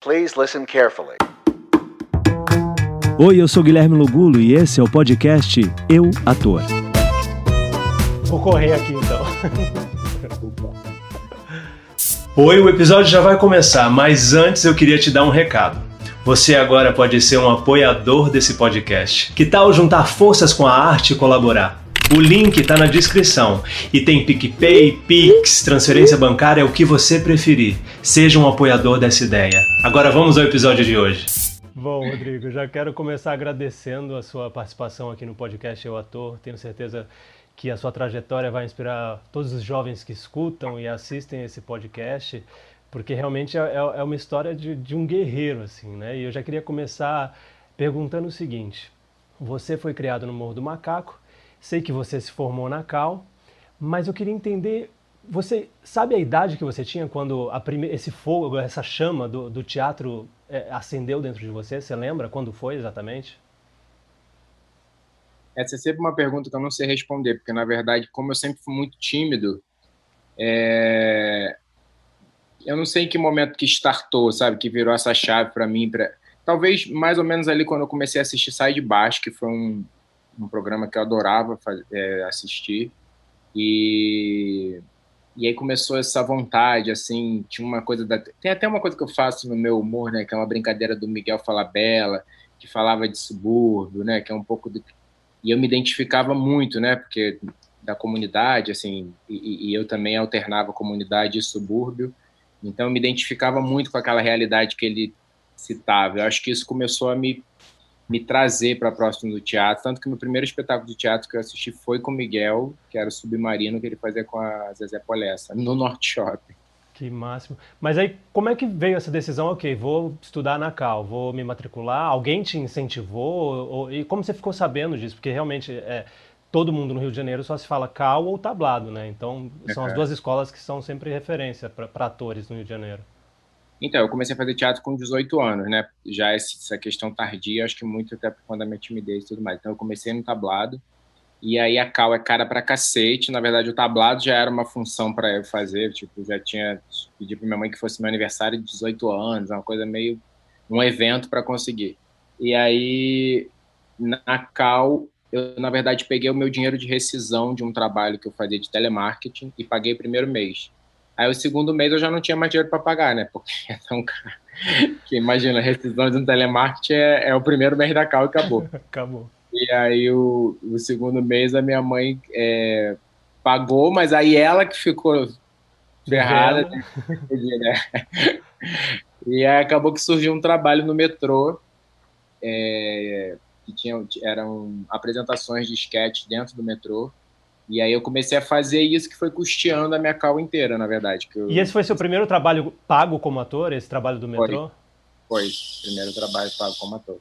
Please listen carefully. Oi, eu sou Guilherme Lugulo e esse é o podcast Eu Ator. Vou correr aqui então. Oi, o episódio já vai começar, mas antes eu queria te dar um recado. Você agora pode ser um apoiador desse podcast. Que tal juntar forças com a arte e colaborar? O link está na descrição e tem PicPay, Pix, transferência bancária, o que você preferir. Seja um apoiador dessa ideia. Agora vamos ao episódio de hoje. Bom, Rodrigo, já quero começar agradecendo a sua participação aqui no podcast Eu Ator. Tenho certeza que a sua trajetória vai inspirar todos os jovens que escutam e assistem esse podcast, porque realmente é, é, é uma história de, de um guerreiro, assim, né? E eu já queria começar perguntando o seguinte: você foi criado no Morro do Macaco Sei que você se formou na Cal, mas eu queria entender, você sabe a idade que você tinha quando prime... esse fogo, essa chama do, do teatro é, acendeu dentro de você? Você lembra quando foi exatamente? Essa é sempre uma pergunta que eu não sei responder, porque na verdade, como eu sempre fui muito tímido, é... eu não sei em que momento que startou, sabe, que virou essa chave para mim, talvez mais ou menos ali quando eu comecei a assistir Sai de Baixo, que foi um, um programa que eu adorava é, assistir. E, e aí começou essa vontade, assim, tinha uma coisa da... Tem até uma coisa que eu faço no meu humor, né, que é uma brincadeira do Miguel Falabella, que falava de subúrbio, né, que é um pouco do... E eu me identificava muito, né, porque da comunidade, assim, e, e eu também alternava comunidade e subúrbio, então eu me identificava muito com aquela realidade que ele citava. Eu acho que isso começou a me me trazer para próximo do teatro. Tanto que meu primeiro espetáculo de teatro que eu assisti foi com o Miguel, que era o Submarino, que ele fazia com a Zezé Polessa, no Norte Shopping. Que máximo. Mas aí, como é que veio essa decisão? Ok, vou estudar na Cal, vou me matricular. Alguém te incentivou? Ou, e como você ficou sabendo disso? Porque realmente é, todo mundo no Rio de Janeiro só se fala Cal ou Tablado, né? Então são as duas escolas que são sempre referência para atores no Rio de Janeiro. Então, eu comecei a fazer teatro com 18 anos, né? Já essa questão tardia, acho que muito até por conta da minha timidez e tudo mais. Então, eu comecei no tablado. E aí a cal é cara pra cacete. Na verdade, o tablado já era uma função para eu fazer. Tipo, já tinha pedi pra minha mãe que fosse meu aniversário de 18 anos, uma coisa meio um evento para conseguir. E aí na cal eu na verdade peguei o meu dinheiro de rescisão de um trabalho que eu fazia de telemarketing e paguei o primeiro mês. Aí o segundo mês eu já não tinha mais dinheiro para pagar, né? Porque é tão caro. Que imagina, a rescisão de um telemarketing é, é, o primeiro mês da cal e acabou. acabou. E aí o, o segundo mês a minha mãe é, pagou, mas aí ela que ficou ferrada. Né? E aí acabou que surgiu um trabalho no metrô, é, que tinha, eram apresentações de sketch dentro do metrô. E aí eu comecei a fazer isso que foi custeando a minha cal inteira, na verdade. Eu... E esse foi seu primeiro trabalho pago como ator, esse trabalho do metrô? Foi, foi. primeiro trabalho pago como ator.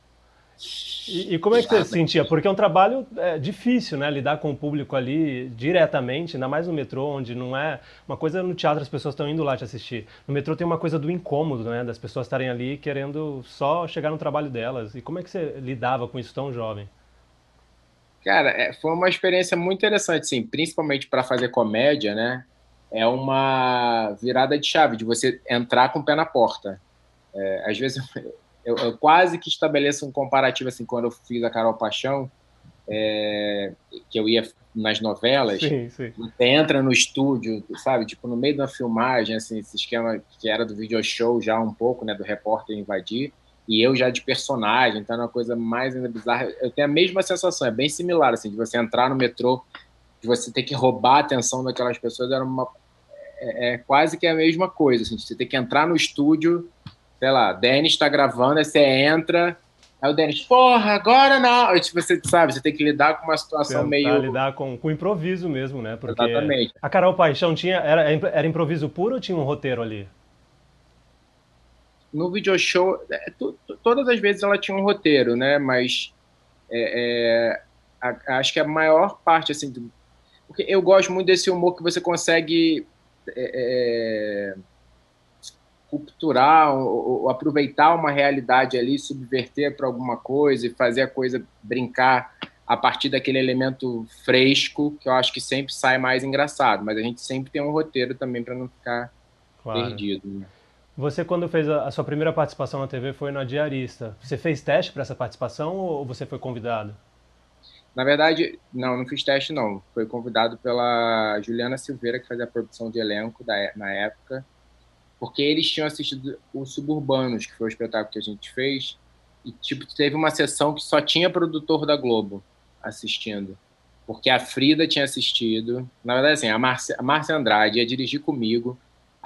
E, e como é que você se sentia? Porque é um trabalho é, difícil, né? Lidar com o público ali diretamente, ainda mais no metrô, onde não é... Uma coisa no teatro, as pessoas estão indo lá te assistir. No metrô tem uma coisa do incômodo, né? Das pessoas estarem ali querendo só chegar no trabalho delas. E como é que você lidava com isso tão jovem? Cara, é, foi uma experiência muito interessante, sim, principalmente para fazer comédia, né? É uma virada de chave, de você entrar com o pé na porta. É, às vezes, eu, eu, quase que estabeleço um comparativo, assim, quando eu fiz a Carol Paixão, é, que eu ia nas novelas, sim, sim. você entra no estúdio, sabe, tipo, no meio da filmagem, assim, esse esquema que era do video show já um pouco, né, do repórter invadir, e eu já de personagem, então é uma coisa mais ainda bizarra. Eu tenho a mesma sensação, é bem similar, assim, de você entrar no metrô, de você ter que roubar a atenção daquelas pessoas, era uma. É, é quase que a mesma coisa, assim, de você ter que entrar no estúdio, sei lá, Denis está gravando, aí você entra, aí o Denis, porra, agora não! Aí tipo, você sabe, você tem que lidar com uma situação Tentar meio. lidar com, com improviso mesmo, né? Porque Exatamente. A Carol Paixão tinha. Era, era improviso puro ou tinha um roteiro ali? No video show, é, todas as vezes ela tinha um roteiro, né? Mas é, é, a, acho que a maior parte, assim, do, porque eu gosto muito desse humor que você consegue é, é capturar ou, ou, aproveitar uma realidade ali, subverter para alguma coisa e fazer a coisa brincar a partir daquele elemento fresco, que eu acho que sempre sai mais engraçado. Mas a gente sempre tem um roteiro também para não ficar claro. perdido. Né? Você, quando fez a, sua primeira participação na TV, foi na Diarista. Você fez teste para essa participação ou você foi convidado? Na verdade, não, não fiz teste, não. Foi convidado pela Juliana Silveira, que fazia a produção de elenco da, na época, porque eles tinham assistido o Suburbanos, que foi o espetáculo que a gente fez, e tipo, teve uma sessão que só tinha produtor da Globo assistindo. Porque a Frida tinha assistido. Na verdade, assim, a a Márcia Andrade ia dirigir comigo.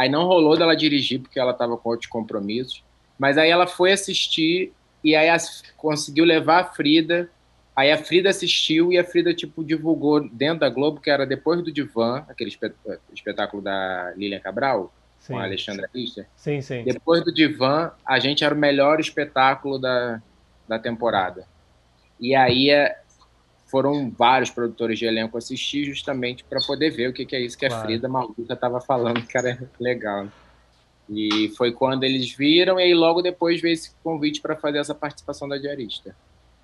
Aí não rolou dela dirigir porque ela estava com outros compromissos. Mas aí ela foi assistir e aí conseguiu levar a Frida. Aí a Frida assistiu e a Frida tipo divulgou dentro da Globo que era depois do Divã, aquele espetáculo da Lilian Cabral sim. com a Alexandra Richter. Sim, sim. Depois do Divã, a gente era o melhor espetáculo da, da temporada. E aí foram vários produtores de elenco assistir justamente para poder ver o que, que é isso que claro. a Frida maluca estava falando, que era legal. E foi quando eles viram, e aí logo depois veio esse convite para fazer essa participação da diarista.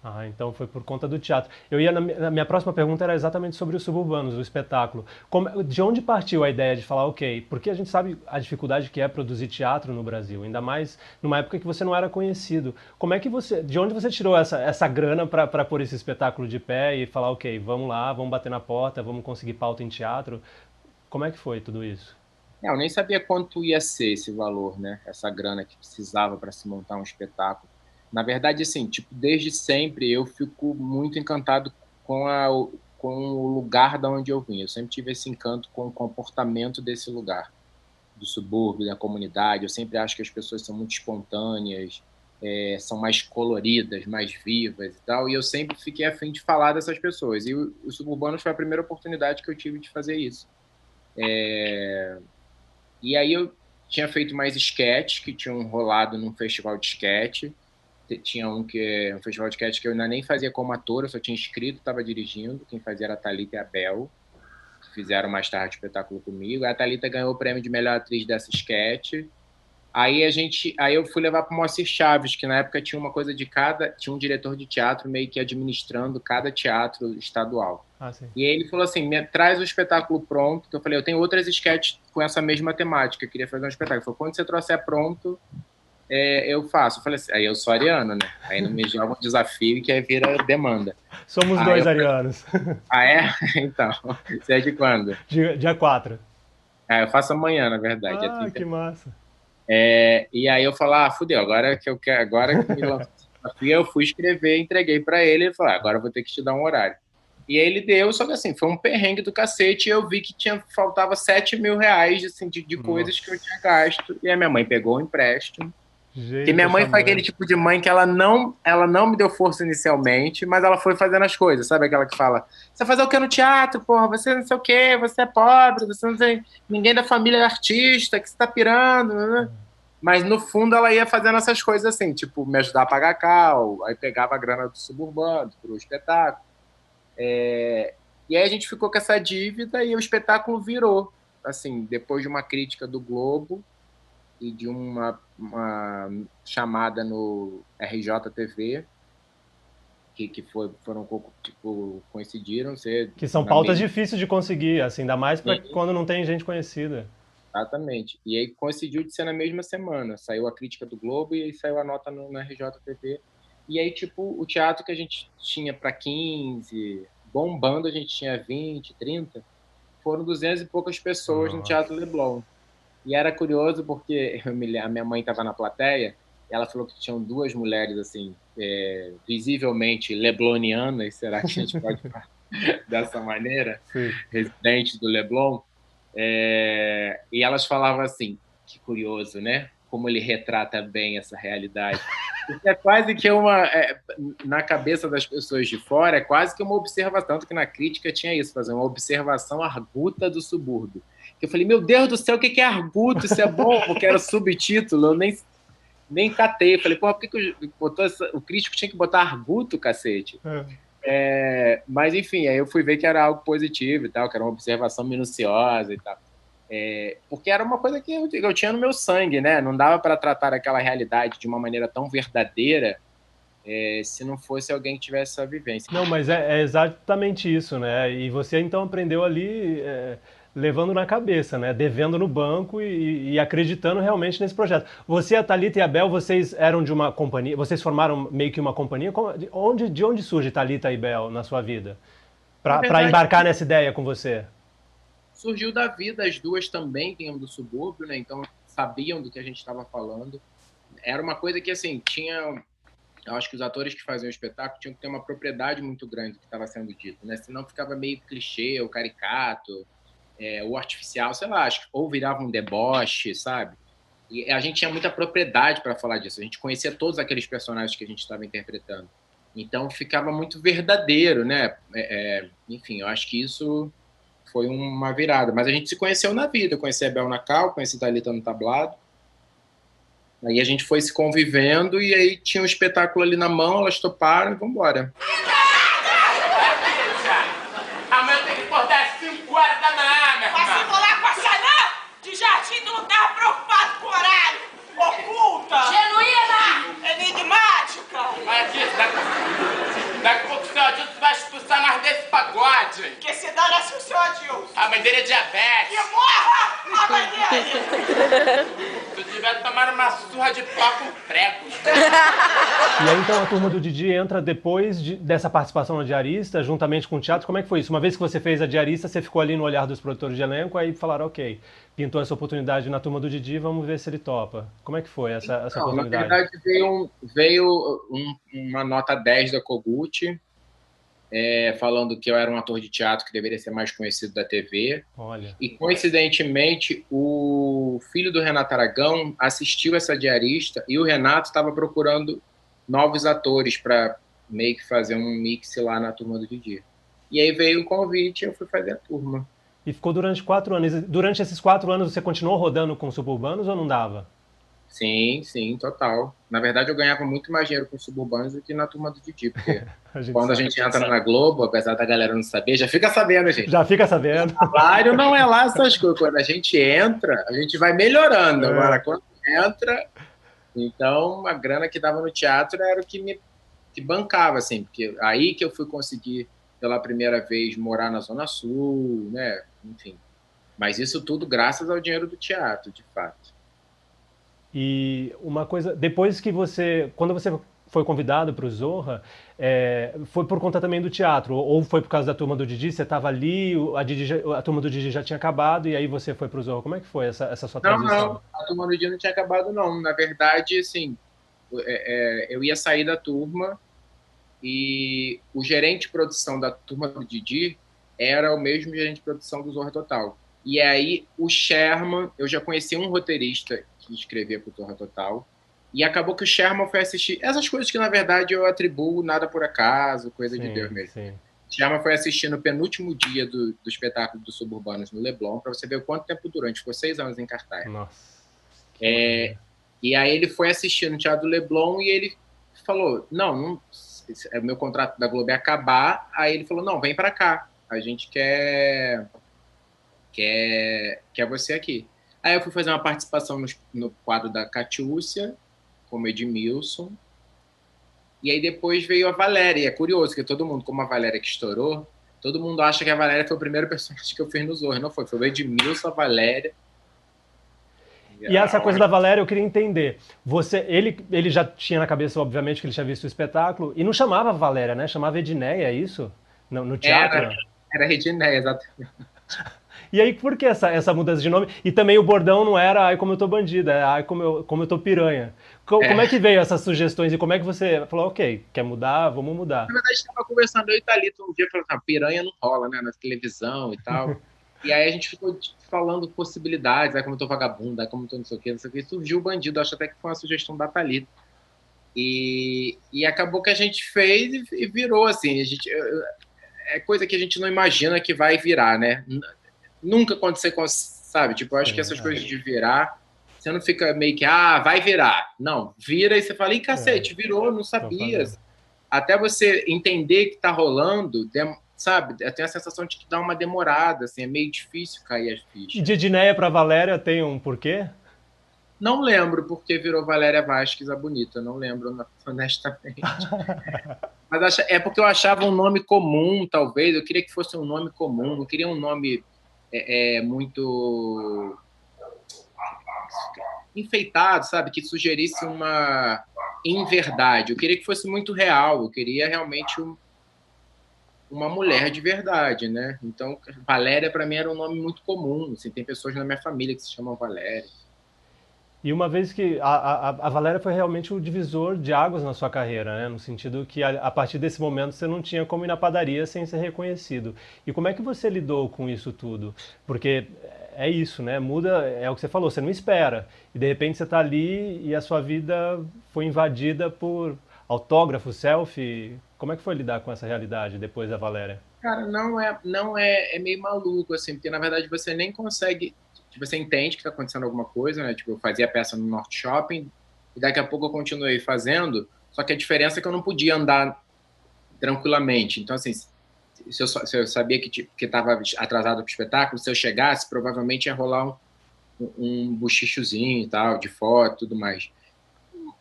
Ah, então foi por conta do teatro. Eu ia na, minha próxima pergunta era exatamente sobre os suburbanos, o espetáculo. Como, de onde partiu a ideia de falar, ok, porque a gente sabe a dificuldade que é produzir teatro no Brasil, ainda mais numa época que você não era conhecido. Como é que você, de onde você tirou essa, essa grana para pôr esse espetáculo de pé e falar, ok, vamos lá, vamos bater na porta, vamos conseguir pauta em teatro? Como é que foi tudo isso? É, eu nem sabia quanto ia ser esse valor, né? Essa grana que precisava para se montar um espetáculo na verdade, assim, tipo, desde sempre eu fico muito encantado com, a, com o lugar da onde eu vim. Eu sempre tive esse encanto com o comportamento desse lugar, do subúrbio, da comunidade. Eu sempre acho que as pessoas são muito espontâneas, é, são mais coloridas, mais vivas e tal. E eu sempre fiquei afim de falar dessas pessoas. E o, o Suburbanos foi a primeira oportunidade que eu tive de fazer isso. É... E aí eu tinha feito mais sketches que tinham rolado num festival de sketch tinha um que é um festival de sketch que eu ainda nem fazia como ator, eu só tinha escrito, estava dirigindo. Quem fazia era a Thalita e a Bel, que fizeram mais tarde espetáculo comigo. A Thalita ganhou o prêmio de melhor atriz dessa sketch. Aí a gente, aí eu fui levar para o Moacir Chaves, que na época tinha uma coisa de cada, tinha um diretor de teatro meio que administrando cada teatro estadual. Ah, e aí ele falou assim, me traz o espetáculo pronto, que eu falei, eu tenho outras sketches com essa mesma temática, eu queria fazer um espetáculo. Ele falou, quando você trouxer pronto, é, eu faço. Eu falei assim, aí eu sou ariano, né? Aí não me joga um desafio que aí vira demanda. Somos aí dois eu... arianos. Ah, é? Então, você é de quando? Dia, 4. É, eu faço amanhã, na verdade. Ah, que massa. É, e aí eu falo, ah, fudeu, agora que eu quero, agora que me desafio, eu fui escrever, entreguei para ele, ele falou, ah, agora eu vou ter que te dar um horário. E aí ele deu, só que assim, foi um perrengue do cacete, e eu vi que tinha, faltava 7 mil reais assim, de, de coisas que eu tinha gasto, e a minha mãe pegou o empréstimo, Gente, minha mãe foi aquele tipo de mãe que ela não, ela não me deu força inicialmente, mas ela foi fazendo as coisas, sabe? Aquela que fala: você vai fazer o que no teatro, porra? Você não sei o quê, você é pobre, você não tem. Ninguém da família é artista, que você tá pirando, né? Mas no fundo ela ia fazendo essas coisas assim, tipo, me ajudar a pagar cal, aí pegava a grana do suburbano, pro espetáculo. É... E aí a gente ficou com essa dívida e o espetáculo virou. Assim, depois de uma crítica do Globo, e de uma, uma chamada no RJTV, que, que foi, foram tipo, coincidiram ser. Que são pautas mesma... difíceis de conseguir, assim, ainda mais para quando não tem gente conhecida. Exatamente. E aí coincidiu de ser na mesma semana. Saiu a crítica do Globo e aí saiu a nota no, no RJTV. E aí, tipo, o teatro que a gente tinha para 15, bombando a gente tinha 20, 30, foram 200 e poucas pessoas Nossa. no Teatro Leblon. E era curioso porque a minha mãe estava na plateia e ela falou que tinham duas mulheres, assim, é, visivelmente leblonianas, será que a gente pode falar dessa maneira? Sim. Residentes do Leblon. É, e elas falavam assim, que curioso, né? Como ele retrata bem essa realidade. É quase que uma. É, na cabeça das pessoas de fora, é quase que uma observação. Tanto que na crítica tinha isso, fazer uma observação arguta do subúrbio eu falei, meu Deus do céu, o que é arguto? Isso é bom, porque era subtítulo, eu nem, nem catei. Eu falei, pô, por que, que botou essa... o crítico tinha que botar arguto, cacete? É. É, mas enfim, aí eu fui ver que era algo positivo e tal, que era uma observação minuciosa e tal. É, porque era uma coisa que eu, eu, tinha no meu sangue, né? Não dava para tratar aquela realidade de uma maneira tão verdadeira é, se não fosse alguém que tivesse essa vivência. Não, mas é, é exatamente isso, né? E você então aprendeu ali é, levando na cabeça, né? Devendo no banco e, e, acreditando realmente nesse projeto. Você, a Thalita e a Bel, vocês eram de uma companhia, vocês formaram meio que uma companhia. De onde, de onde surge Thalita e Bel na sua vida? Para embarcar nessa ideia com você? Surgiu da vida, as duas também vinham do subúrbio, né? Então sabiam do que a gente estava falando. Era uma coisa que, assim, tinha eu acho que os atores que faziam o espetáculo tinham que ter uma propriedade muito grande do que estava sendo dito, né? Senão ficava meio clichê, ou caricato, é, ou artificial, sei lá, acho que, ou virava um deboche, sabe? E a gente tinha muita propriedade para falar disso. A gente conhecia todos aqueles personagens que a gente estava interpretando. Então ficava muito verdadeiro, né? É, é, enfim, eu acho que isso foi uma virada. Mas a gente se conheceu na vida. Eu conheci a Bel na Cal, conheci a Thalita no tablado. Aí a gente foi se convivendo e aí tinha um espetáculo ali na mão, elas toparam e vamos embora. Amanhã tem que acordar às 5 horas da manhã, minha Mas se morar com a Xanã, de jardim tu não tava preocupado com o horário. Oculta. Genuína. Enigmática. Olha aqui, daqui, daqui a pouco o seu Adilson vai expulsar nós desse pagode. Que se dane-se o seu Adilson. A mãe dele é diabetes. E morra a mãe dele. Se tiver tomar uma surra de pau com pregos. E aí então a turma do Didi entra depois de, dessa participação na diarista, juntamente com o teatro. Como é que foi isso? Uma vez que você fez a diarista, você ficou ali no olhar dos produtores de elenco, aí falaram, ok, pintou essa oportunidade na turma do Didi, vamos ver se ele topa. Como é que foi essa, essa Não, oportunidade? Na verdade, veio, um, veio um, uma nota 10 da Kogut, é, falando que eu era um ator de teatro que deveria ser mais conhecido da TV. Olha. E coincidentemente, o filho do Renato Aragão assistiu essa diarista e o Renato estava procurando novos atores para meio que fazer um mix lá na turma do Didi. E aí veio o convite e eu fui fazer a turma. E ficou durante quatro anos. Durante esses quatro anos você continuou rodando com suburbanos ou não dava? Sim, sim, total. Na verdade, eu ganhava muito mais dinheiro com suburbanos do que na turma do Didi, porque a quando a gente entra na Globo, apesar da galera não saber, já fica sabendo, gente. Já fica sabendo. O salário não é lá essas coisas. Quando a gente entra, a gente vai melhorando. É. Agora, quando entra, então a grana que dava no teatro era o que me que bancava, assim, porque aí que eu fui conseguir pela primeira vez morar na Zona Sul, né? Enfim. Mas isso tudo graças ao dinheiro do teatro, de fato. E uma coisa, depois que você, quando você foi convidado para o Zorra, é, foi por conta também do teatro? Ou foi por causa da turma do Didi? Você estava ali, a, Didi, a, turma do Didi já tinha acabado e aí você foi para o Zorra? Como é que foi essa, essa sua transição? Não, não, a turma do Didi não tinha acabado não. Na verdade, assim, é, é, eu ia sair da turma e o gerente de produção da turma do Didi era o mesmo gerente de produção do Zorra Total. E aí o Sherman, eu já conheci um roteirista que escrevia para o Torra Total. E acabou que o Sherman foi assistir essas coisas que, na verdade, eu atribuo nada por acaso, coisa sim, de Deus mesmo. Sim. Sherman foi assistir no penúltimo dia do, do espetáculo dos Suburbanos no Leblon, para você ver o quanto tempo durante. Ficou seis anos em cartaz. Nossa. É, e aí ele foi assistir no Teatro do Leblon e ele falou: Não, não é, meu contrato da Globo é acabar. Aí ele falou: Não, vem para cá. A gente quer, quer, quer você aqui. Aí eu fui fazer uma participação no, no quadro da Catiúcia, como Edmilson. E aí depois veio a Valéria. E é curioso que todo mundo, como a Valéria que estourou, todo mundo acha que a Valéria foi o primeiro personagem que eu fiz no Zorro. Não foi, foi o Edmilson, a Valéria. E essa coisa da Valéria eu queria entender. Você, ele, ele já tinha na cabeça, obviamente, que ele tinha visto o espetáculo, e não chamava Valéria, né? Chamava Edneia, é isso? No, no teatro? Era, era Edneia, exatamente. E aí, por que essa, essa mudança de nome? E também o bordão não era ai como eu tô bandida, é ai como eu, como eu tô piranha. Co é. Como é que veio essas sugestões e como é que você falou, ok, quer mudar, vamos mudar? Na verdade, a gente tava conversando eu e Thalita um dia, falando, ah, piranha não rola, né, na televisão e tal. e aí a gente ficou falando possibilidades, ai como eu tô vagabunda, ai como eu tô não sei o que, não sei o que. E surgiu o bandido, acho até que foi uma sugestão da Thalita. E, e acabou que a gente fez e, e virou, assim, a gente... É coisa que a gente não imagina que vai virar, né? nunca quando você sabe, tipo, eu acho que essas coisas de virar, você não fica meio que, ah, vai virar. Não, vira e você fala, ih, cacete, é. virou, não sabia. Até você entender que tá rolando, sabe, eu tenho a sensação de que dá uma demorada, assim, é meio difícil cair as fichas. E de Edneia para Valéria tem um porquê? Não lembro porque virou Valéria Vasques a bonita, não lembro honestamente. Mas é porque eu achava um nome comum, talvez. Eu queria que fosse um nome comum, não queria um nome é, é muito enfeitado, sabe? Que sugerisse uma inverdade. Eu queria que fosse muito real. Eu queria realmente um, uma mulher de verdade, né? Então, Valéria para mim era um nome muito comum. Assim, tem pessoas na minha família que se chamam Valéria. E uma vez que a, a, a, Valéria foi realmente o divisor de águas na sua carreira, né? No sentido que a, a, partir desse momento você não tinha como ir na padaria sem ser reconhecido. E como é que você lidou com isso tudo? Porque é isso, né? Muda, é o que você falou, você não espera. E de repente você está ali e a sua vida foi invadida por autógrafo, selfie. Como é que foi lidar com essa realidade depois da Valéria? Cara, não é, não é, é meio maluco, assim, porque na verdade você nem consegue tipo, você entende que está acontecendo alguma coisa, né? Tipo, eu fazia peça no Norte Shopping e daqui a pouco eu continuei fazendo, só que a diferença é que eu não podia andar tranquilamente. Então, assim, se eu, se eu sabia que estava atrasado para o espetáculo, se eu chegasse, provavelmente ia rolar um, um buchichozinho e tal, de foto tudo mais.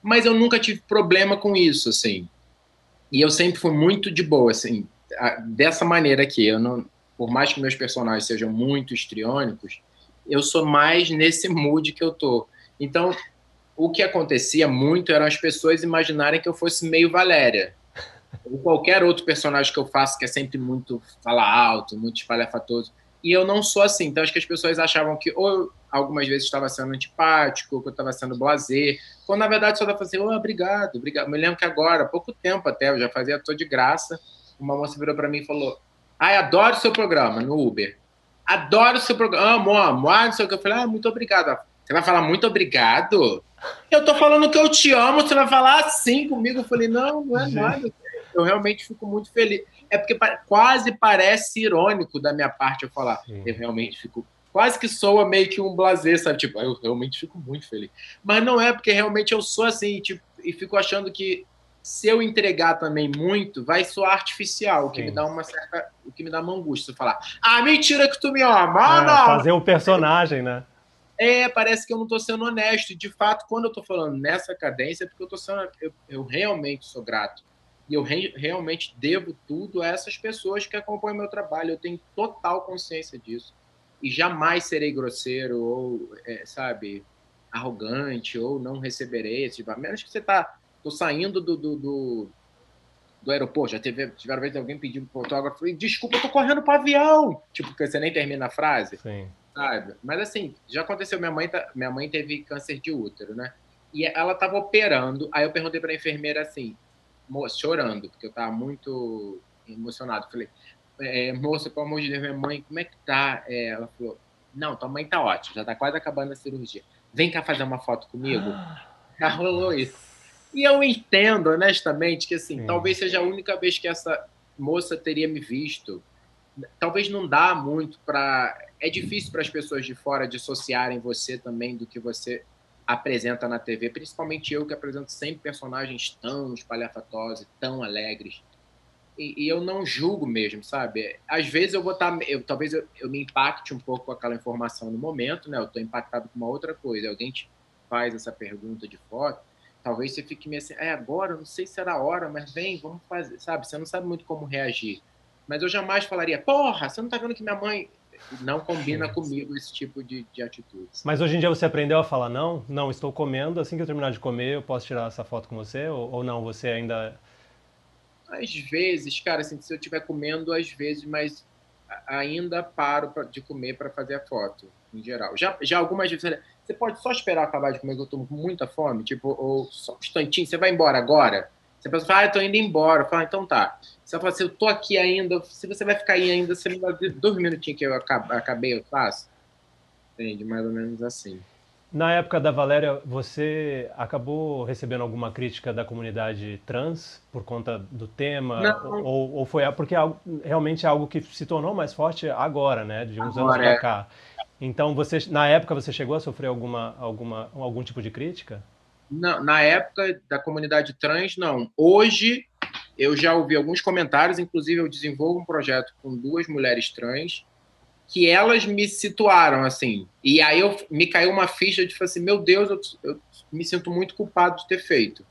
Mas eu nunca tive problema com isso, assim. E eu sempre fui muito de boa, assim, dessa maneira aqui. Eu não, por mais que meus personagens sejam muito histriônicos, eu sou mais nesse mood que eu tô. Então, o que acontecia muito eram as pessoas imaginarem que eu fosse meio Valéria. Ou qualquer outro personagem que eu faço que é sempre muito fala alto, muito espalhafatoso. E eu não sou assim. Então, acho que as pessoas achavam que ou algumas vezes estava sendo antipático, ou que eu estava sendo blazer. Quando, na verdade, só estava assim, oh, obrigado, obrigado. Me lembro que agora, há pouco tempo até, eu já fazia tô de graça, uma moça virou para mim e falou, ai, adoro seu programa no Uber adoro o seu programa, amo, amo, ah, não sei o que. Eu falei, ah, muito obrigado. Você vai falar muito obrigado? Eu tô falando que eu te amo, você vai falar assim comigo? Eu falei, não, não é nada. Eu realmente fico muito feliz. É porque quase parece irônico da minha parte eu falar. Sim. Eu realmente fico. Quase que soa meio que um blazer, sabe? Tipo, eu realmente fico muito feliz. Mas não é, porque realmente eu sou assim, tipo, e fico achando que se eu entregar também muito, vai soar artificial, o que Sim. me dá uma certa. O que me dá uma angústia. Falar, ah, mentira que tu me ama, é, não! Fazer o um personagem, né? É, parece que eu não estou sendo honesto. De fato, quando eu estou falando nessa cadência, é porque eu tô sendo. Eu, eu realmente sou grato. E eu re, realmente devo tudo a essas pessoas que acompanham meu trabalho. Eu tenho total consciência disso. E jamais serei grosseiro ou, é, sabe, arrogante ou não receberei esse tipo. A menos que você está Tô saindo do, do, do, do aeroporto, já teve, tiveram vezes alguém pedindo fotógrafo, falei, desculpa, eu tô correndo para avião. Tipo, porque você nem termina a frase. Sim. Sabe? Mas assim, já aconteceu, minha mãe, tá, minha mãe teve câncer de útero, né? E ela tava operando, aí eu perguntei pra enfermeira assim, chorando, porque eu tava muito emocionado. Falei, é, moça, pelo amor de Deus, minha mãe, como é que tá? É, ela falou, não, tua mãe tá ótima, já tá quase acabando a cirurgia. Vem cá fazer uma foto comigo. Já rolou isso. E eu entendo, honestamente, que assim, Sim. talvez seja a única vez que essa moça teria me visto. Talvez não dá muito para. É difícil para as pessoas de fora dissociarem você também do que você apresenta na TV, principalmente eu que apresento sempre personagens tão espalhafatosos, tão alegres. E, e, eu não julgo mesmo, sabe? Às vezes eu vou estar, tá, eu, talvez eu, eu, me impacte um pouco com aquela informação no momento, né? Eu estou impactado com uma outra coisa. Alguém te faz essa pergunta de foto, talvez você fique meio assim, é agora, não sei se era a hora, mas vem, vamos fazer, sabe? Você não sabe muito como reagir. Mas eu jamais falaria, porra, você não tá vendo que minha mãe não combina comigo esse tipo de, de atitudes. Mas hoje em dia você aprendeu a falar não? Não, estou comendo, assim que eu terminar de comer, eu posso tirar essa foto com você? Ou, ou não, você ainda... Às vezes, cara, assim, se eu estiver comendo, às vezes, mas ainda paro pra, de comer para fazer a foto, em geral. Já, já algumas vezes, você pode só esperar acabar de comer, que eu tô com muita fome, tipo, ou só um instantinho, você vai embora agora? Você pensa, ah, eu tô indo embora. Fala, então tá. Você fala assim, eu tô aqui ainda, se você vai ficar aí ainda, você me dá dois minutinhos que eu acabei, eu faço. Entende? Mais ou menos assim. Na época da Valéria, você acabou recebendo alguma crítica da comunidade trans por conta do tema? Não. Ou, ou foi porque é realmente é algo que se tornou mais forte agora, né? De uns agora, anos para é. Então, você, na época, você chegou a sofrer alguma, alguma, algum tipo de crítica? Não, na época da comunidade trans, não. Hoje, eu já ouvi alguns comentários, inclusive eu desenvolvo um projeto com duas mulheres trans, que elas me situaram assim. E aí eu, me caiu uma ficha de assim, meu Deus, eu, eu me sinto muito culpado de ter feito.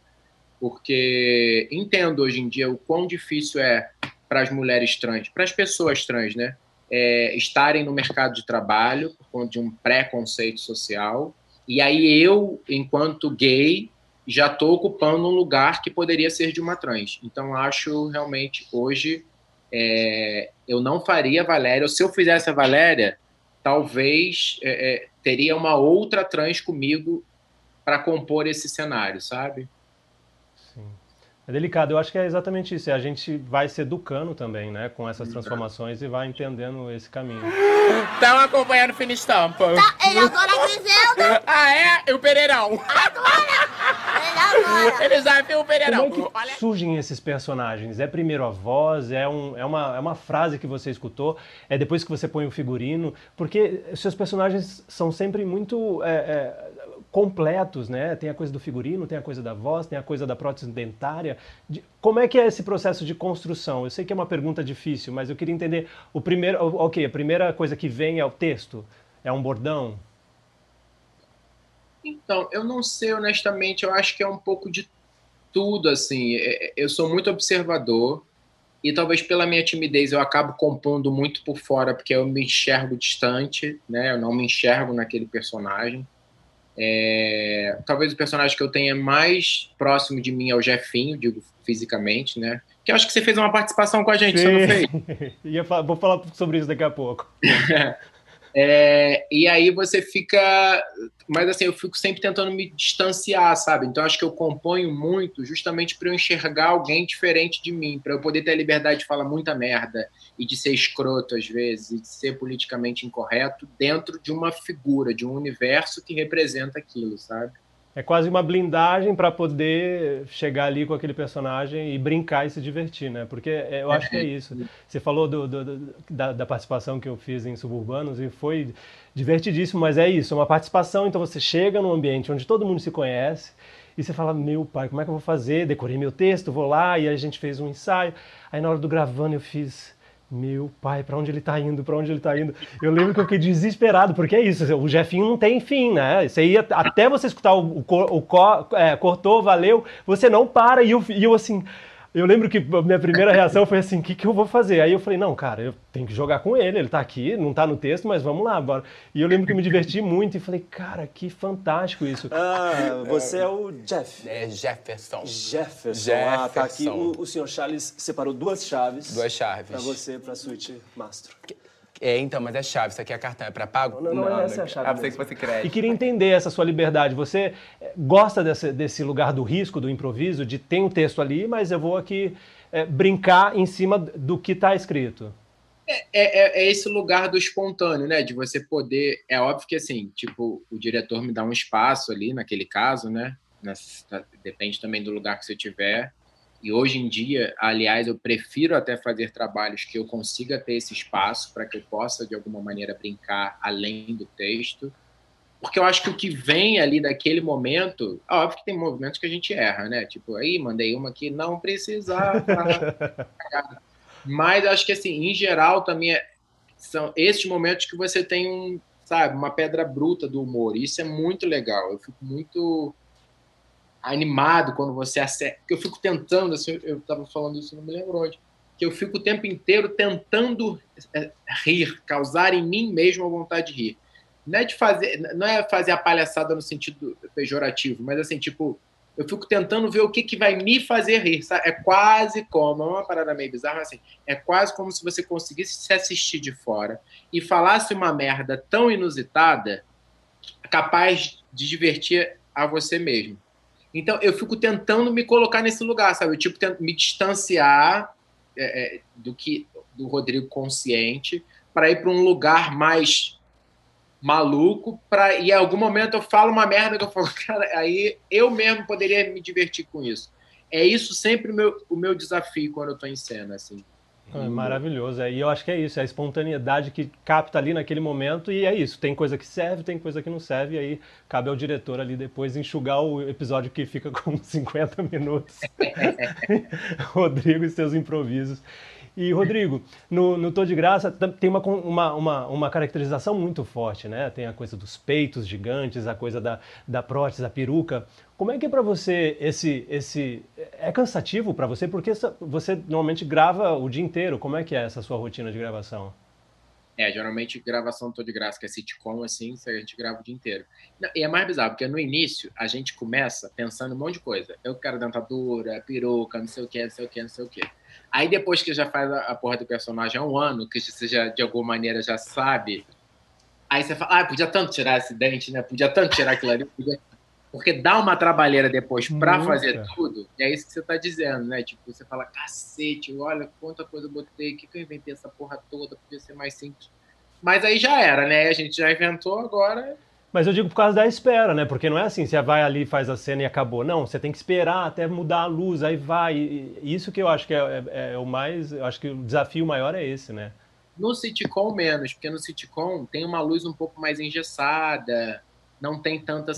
Porque entendo hoje em dia o quão difícil é para as mulheres trans, para as pessoas trans, né? É, estarem no mercado de trabalho por conta de um preconceito social. E aí eu, enquanto gay, já estou ocupando um lugar que poderia ser de uma trans. Então acho realmente hoje é, eu não faria Valéria. Ou se eu fizesse a Valéria, talvez é, é teria uma outra trans comigo para compor esse cenário, sabe? É delicado, eu acho que é exatamente isso. A gente vai se educando também, né, com essas transformações e vai entendendo esse caminho. Estão acompanhando o Fina Estampa. Tá, ele agora é Griselda. Ah, é? E o Pereirão? Agora! Ele agora! Eles desafiam o Pereirão. Como é que surgem esses personagens? É primeiro a voz? É, um, é, uma, é uma frase que você escutou? É depois que você põe o figurino? Porque seus personagens são sempre muito... É, é, completos, né? Tem a coisa do figurino, tem a coisa da voz, tem a coisa da prótese dentária. De, como é que é esse processo de construção? Eu sei que é uma pergunta difícil, mas eu queria entender o primeiro, ok, a primeira coisa que vem é o texto, é um bordão. Então, eu não sei honestamente, eu acho que é um pouco de tudo assim. É, é, eu sou muito observador e talvez pela minha timidez eu acabo compondo muito por fora porque eu me enxergo distante, né? Eu não me enxergo naquele personagem. É, talvez o personagem que eu tenha mais próximo de mim é o Jefinho, digo fisicamente, né? Que eu acho que você fez uma participação com a gente, Sim. você não fez? Ia falar, vou falar sobre isso daqui a pouco. É, e aí você fica. Mas assim, eu fico sempre tentando me distanciar, sabe? Então acho que eu componho muito justamente para eu enxergar alguém diferente de mim, para eu poder ter a liberdade de falar muita merda e de ser escroto às vezes, e de ser politicamente incorreto dentro de uma figura, de um universo que representa aquilo, sabe? É quase uma blindagem para poder chegar ali com aquele personagem e brincar e se divertir, né? Porque é, eu acho que é isso. Você falou do, do, do, da, da, participação que eu fiz em Suburbanos e foi divertidíssimo, mas é isso, é uma participação, então você chega num ambiente onde todo mundo se conhece e você fala, meu pai, como é que eu vou fazer? Decorei meu texto, vou lá, e a gente fez um ensaio. Aí na hora do gravando eu fiz meu pai, para onde ele tá indo? Para onde ele tá indo? Eu lembro que eu fiquei desesperado, porque é isso, o Jefinho não tem fim, né? Você ia até você escutar o, o, o é, cortou, valeu, você não para e eu, e eu assim, eu lembro que a minha primeira reação foi assim: o que, que eu vou fazer? Aí eu falei: não, cara, eu tenho que jogar com ele, ele tá aqui, não tá no texto, mas vamos lá, bora. E eu lembro que eu me diverti muito e falei: cara, que fantástico isso. Ah, você é o Jeff. É Jefferson. Jefferson. Jefferson. Ah, tá aqui. O, o senhor Charles separou duas chaves. Duas chaves. Pra você, pra suíte Mastro. É, então, mas é chave. Isso aqui é cartão, é pra pago? Não, não, não, essa é a chave. Ah, pensei que fosse crédito. E queria entender essa sua liberdade. Você eh, gosta desse, desse lugar do risco, do improviso, de ter um texto ali, mas eu vou aqui é, brincar em cima do que está escrito. É, é, é, esse lugar do espontâneo, né? De você poder. É óbvio que assim, tipo, o diretor me dá um espaço ali, naquele caso, né? Nessa, depende também do lugar que você tiver. E hoje em dia, aliás, eu prefiro até fazer trabalhos que eu consiga ter esse espaço para que eu possa, de alguma maneira, brincar além do texto porque eu acho que o que vem ali daquele momento, óbvio que tem movimentos que a gente erra, né? Tipo, aí mandei uma que não precisava. Mas acho que assim, em geral também é, são esses momentos que você tem um, sabe, uma pedra bruta do humor. Isso é muito legal. Eu fico muito animado quando você acerta, eu fico tentando, assim, eu estava falando isso, não me lembro onde, que eu fico o tempo inteiro tentando é, rir, causar em mim mesmo a vontade de rir não é de fazer, não é fazer a palhaçada no sentido pejorativo, mas assim, tipo, eu fico tentando ver o que, que vai me fazer rir. Sabe? É quase como, é uma parada meio bizarra, assim, é quase como se você conseguisse se assistir de fora e falasse uma merda tão inusitada, capaz de divertir a você mesmo. Então, eu fico tentando me colocar nesse lugar, sabe? Eu, tipo, tento me distanciar é, é, do que do Rodrigo consciente para ir para um lugar mais maluco para e em algum momento eu falo uma merda que eu falo, cara, aí eu mesmo poderia me divertir com isso. É isso sempre o meu, o meu desafio quando eu estou em cena, assim. É maravilhoso. E eu acho que é isso, é a espontaneidade que capta ali naquele momento e é isso. Tem coisa que serve, tem coisa que não serve, e aí cabe ao diretor ali depois enxugar o episódio que fica com 50 minutos. Rodrigo e seus improvisos. E, Rodrigo, no, no Tô de Graça tem uma, uma, uma, uma, caracterização muito forte, né? Tem a coisa dos peitos gigantes, a coisa da, da prótese, da peruca. Como é que é para você esse, esse... É cansativo para você? Porque você normalmente grava o dia inteiro. Como é que é essa sua rotina de gravação? É, geralmente gravação tô de graça, que é sitcom, assim, a gente grava o dia inteiro. E é mais bizarro, porque no início a gente começa pensando um monte de coisa. Eu quero dentadura, peruca, não sei o que, não sei o que, não sei o que. Aí depois que já faz a, porra do personagem há um ano, que você já de alguma maneira já sabe, aí você fala, ah, podia tanto tirar esse dente, né? Podia tanto tirar aquilo ali, podia porque dá uma trabalheira depois para fazer tudo, e é isso que você tá dizendo, né? Tipo, você fala, cacete, olha quanta coisa eu botei, o que, que eu inventei essa porra toda, podia ser mais simples. Mas aí já era, né? A gente já inventou, agora mas eu digo por causa da espera, né? Porque não é assim, você vai ali, faz a cena e acabou. Não, você tem que esperar até mudar a luz, aí vai. isso que eu acho que é, é, é, o mais. Eu acho que o desafio maior é esse, né? No sitcom, menos, porque no sitcom tem uma luz um pouco mais engessada, não tem tanta.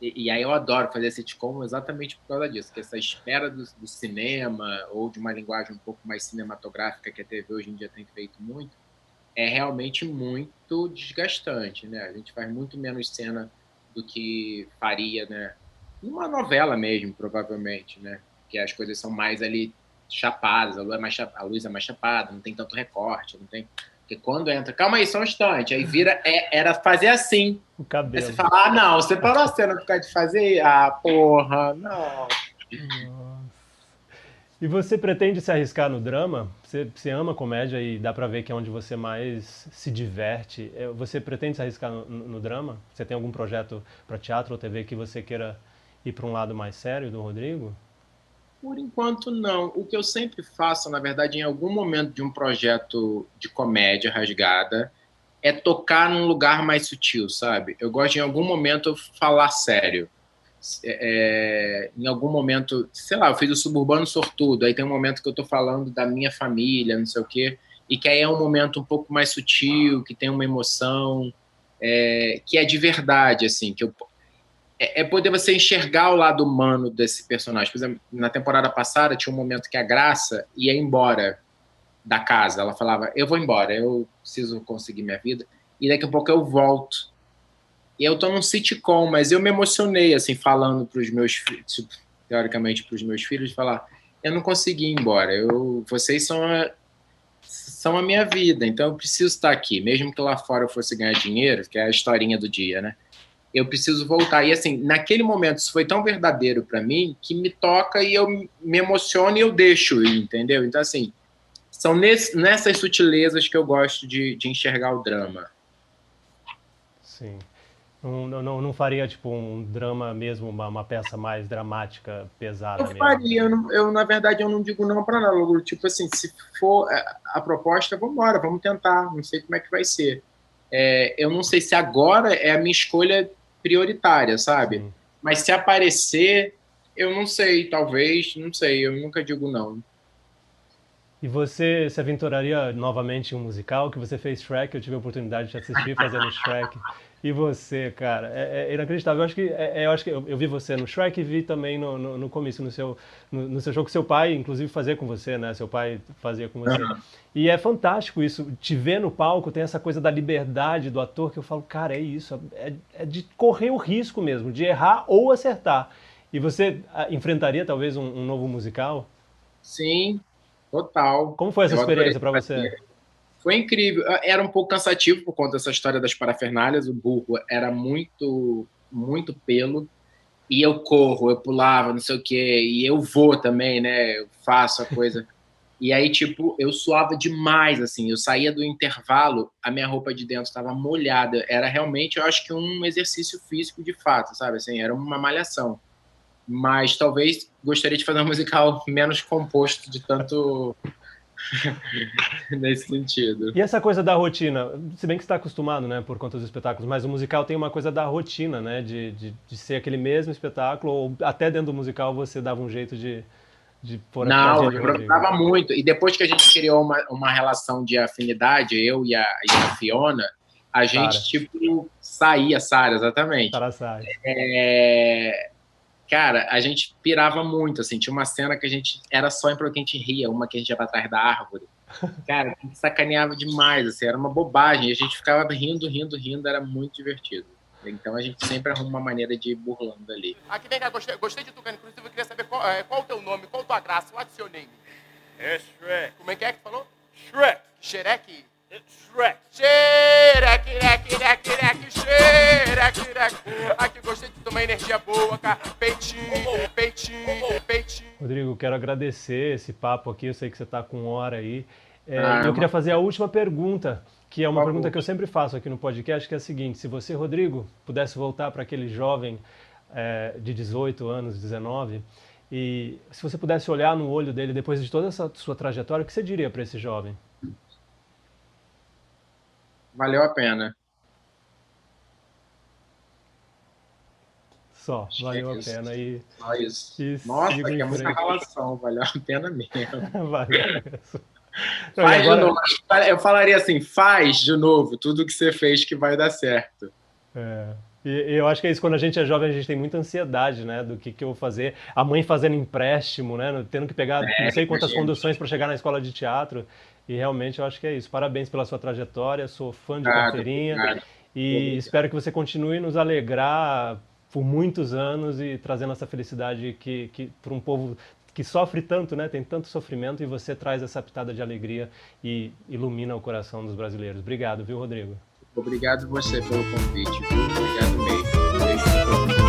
E, e, aí eu adoro fazer sitcom exatamente por causa disso, que essa espera do, do, cinema ou de uma linguagem um pouco mais cinematográfica que a TV hoje em dia tem feito muito, é realmente muito desgastante, né? A gente faz muito menos cena do que faria, né? Numa novela mesmo, provavelmente, né? Que as coisas são mais ali chapadas, a luz é mais, a luz é mais chapada, não tem tanto recorte, não tem porque quando entra, calma aí, só um instante, aí vira, é, era fazer assim. O cabelo. Aí você fala, ah, não, você parou a cena por causa de fazer? Ah, porra, não. E você pretende se arriscar no drama? Você, você ama comédia e dá pra ver que é onde você mais se diverte. É, você pretende se arriscar no, no drama? Você tem algum projeto para teatro ou TV que você queira ir para um lado mais sério do Rodrigo? Por enquanto, não. O que eu sempre faço, na verdade, em algum momento de um projeto de comédia rasgada, é tocar num lugar mais sutil, sabe? Eu gosto em algum momento, falar sério. É, é, em algum momento, sei lá, eu fiz o Suburbano Sortudo, aí tem um momento que eu tô falando da minha família, não sei o quê, e que aí é um momento um pouco mais sutil, que tem uma emoção, é, que é de verdade, assim, que eu, é, é, poder você enxergar o lado humano desse personagem. Por exemplo, na temporada passada tinha um momento que a Graça ia embora da casa. Ela falava: Eu vou embora, eu preciso conseguir minha vida. E daqui a pouco eu volto. E eu tô num sitcom, mas eu me emocionei, assim, falando para os meus filhos, tipo, teoricamente para os meus filhos, falar: Eu não consegui ir embora, eu, vocês são a, são a minha vida, então eu preciso estar aqui. Mesmo que lá fora eu fosse ganhar dinheiro, que é a historinha do dia, né? eu preciso voltar. E assim, naquele momento, isso foi tão verdadeiro para mim que me toca e eu me emociono e eu deixo entendeu? Então, assim, são nesse, nessas sutilezas que eu gosto de, de enxergar o drama. Sim. Não, não, não faria, tipo, um drama mesmo, uma, uma peça mais dramática, pesada eu mesmo? Faria, eu, eu, na verdade, eu não digo não para nada. Tipo assim, se for a, a proposta, vamos embora, vamos tentar. Não sei como é que vai ser. É, eu não sei se agora é a minha escolha prioritária, sabe? Sim. Mas se aparecer, eu não sei, talvez, não sei, eu nunca digo não. E você se aventuraria novamente em um musical? Que você fez Shrek, eu tive a oportunidade de assistir fazendo Shrek. E você, cara, é, é inacreditável. Eu acho que, é, é, eu, acho que eu, eu, vi você no Shrek e vi também no, no, no comício, no seu, no, no, seu show que seu pai, inclusive, fazia com você, né? Seu pai fazia com você. Uhum. E é fantástico isso. Te ver no palco tem essa coisa da liberdade do ator que eu falo, cara, é isso. É, é de correr o risco mesmo, de errar ou acertar. E você ah, enfrentaria talvez um, um novo musical? Sim, total. Como foi essa eu experiência para você? Foi incrível. Era um pouco cansativo por conta dessa história das parafernálias. O burro era muito, muito pelo. E eu corro, eu pulava, não sei o quê. E eu vou também, né? Eu faço a coisa. E aí, tipo, eu suava demais, assim. Eu saía do intervalo, a minha roupa de dentro estava molhada. Era realmente, eu acho que um exercício físico de fato, sabe? Assim, era uma malhação. Mas talvez gostaria de fazer um musical menos composto de tanto Nesse sentido. E essa coisa da rotina, se bem que você está acostumado, né, por conta dos espetáculos, mas o musical tem uma coisa da rotina, né, de, de, de ser aquele mesmo espetáculo, ou até dentro do musical você dava um jeito de, de pôr Não, eu improvisava muito. E depois que a gente criou uma, uma relação de afinidade, eu e a, e a Fiona, a gente, Sara. tipo, saía, Sara, exatamente. Sara sai. É, cara, a gente pirava muito, assim, tinha uma cena que a gente era só em que a gente ria, uma que a gente ia pra trás da árvore. Cara, a gente sacaneava demais, assim, era uma bobagem, a gente ficava rindo, rindo, rindo, era muito divertido. Então a gente sempre arruma uma maneira de ir burlando ali. Aqui vem cá, gostei, gostei de tu, cara. Inclusive eu queria saber qual, é, qual o teu nome, qual a tua graça, what's your name? É Shrek. Como é que é que tu falou? Shrek. Shrek? Shrek. Xereque, leque, leque, leque, xereque, leque. Aqui gostei de tomar energia boa, cara. Peitinho, peitinho, peitinho. Rodrigo, quero agradecer esse papo aqui. Eu sei que você está com hora aí. É, Ah, eu queria fazer a última pergunta, que é uma pergunta que eu sempre faço aqui no podcast, que é a seguinte: se você, Rodrigo, pudesse voltar para aquele jovem é, de 18 anos, 19, e se você pudesse olhar no olho dele depois de toda essa sua trajetória, o que você diria para esse jovem? Valeu a pena. Só, Acho valeu é a pena e, Só isso. e Nossa, que é muita relação, valeu a pena mesmo. Valeu mesmo. Faz agora- de novo. Eu falaria assim, faz de novo tudo que você fez que vai dar certo. É. E, eu acho que é isso, quando a gente é jovem, a gente tem muita ansiedade, né, do que, que eu vou fazer. A mãe fazendo empréstimo, né, tendo que pegar não sei quantas conduções para chegar na escola de teatro. E realmente eu acho que é isso. Parabéns pela sua trajetória, sou fã de Obrigado, carteirinha obrigado. e Obrigado. espero que você continue nos alegrar por muitos anos e trazendo essa felicidade que, que para um povo que sofre tanto, né, tem tanto sofrimento e você traz essa pitada de alegria e ilumina o coração dos brasileiros. Obrigado, viu, Rodrigo? Obrigado você pelo convite. viu? Obrigado mesmo.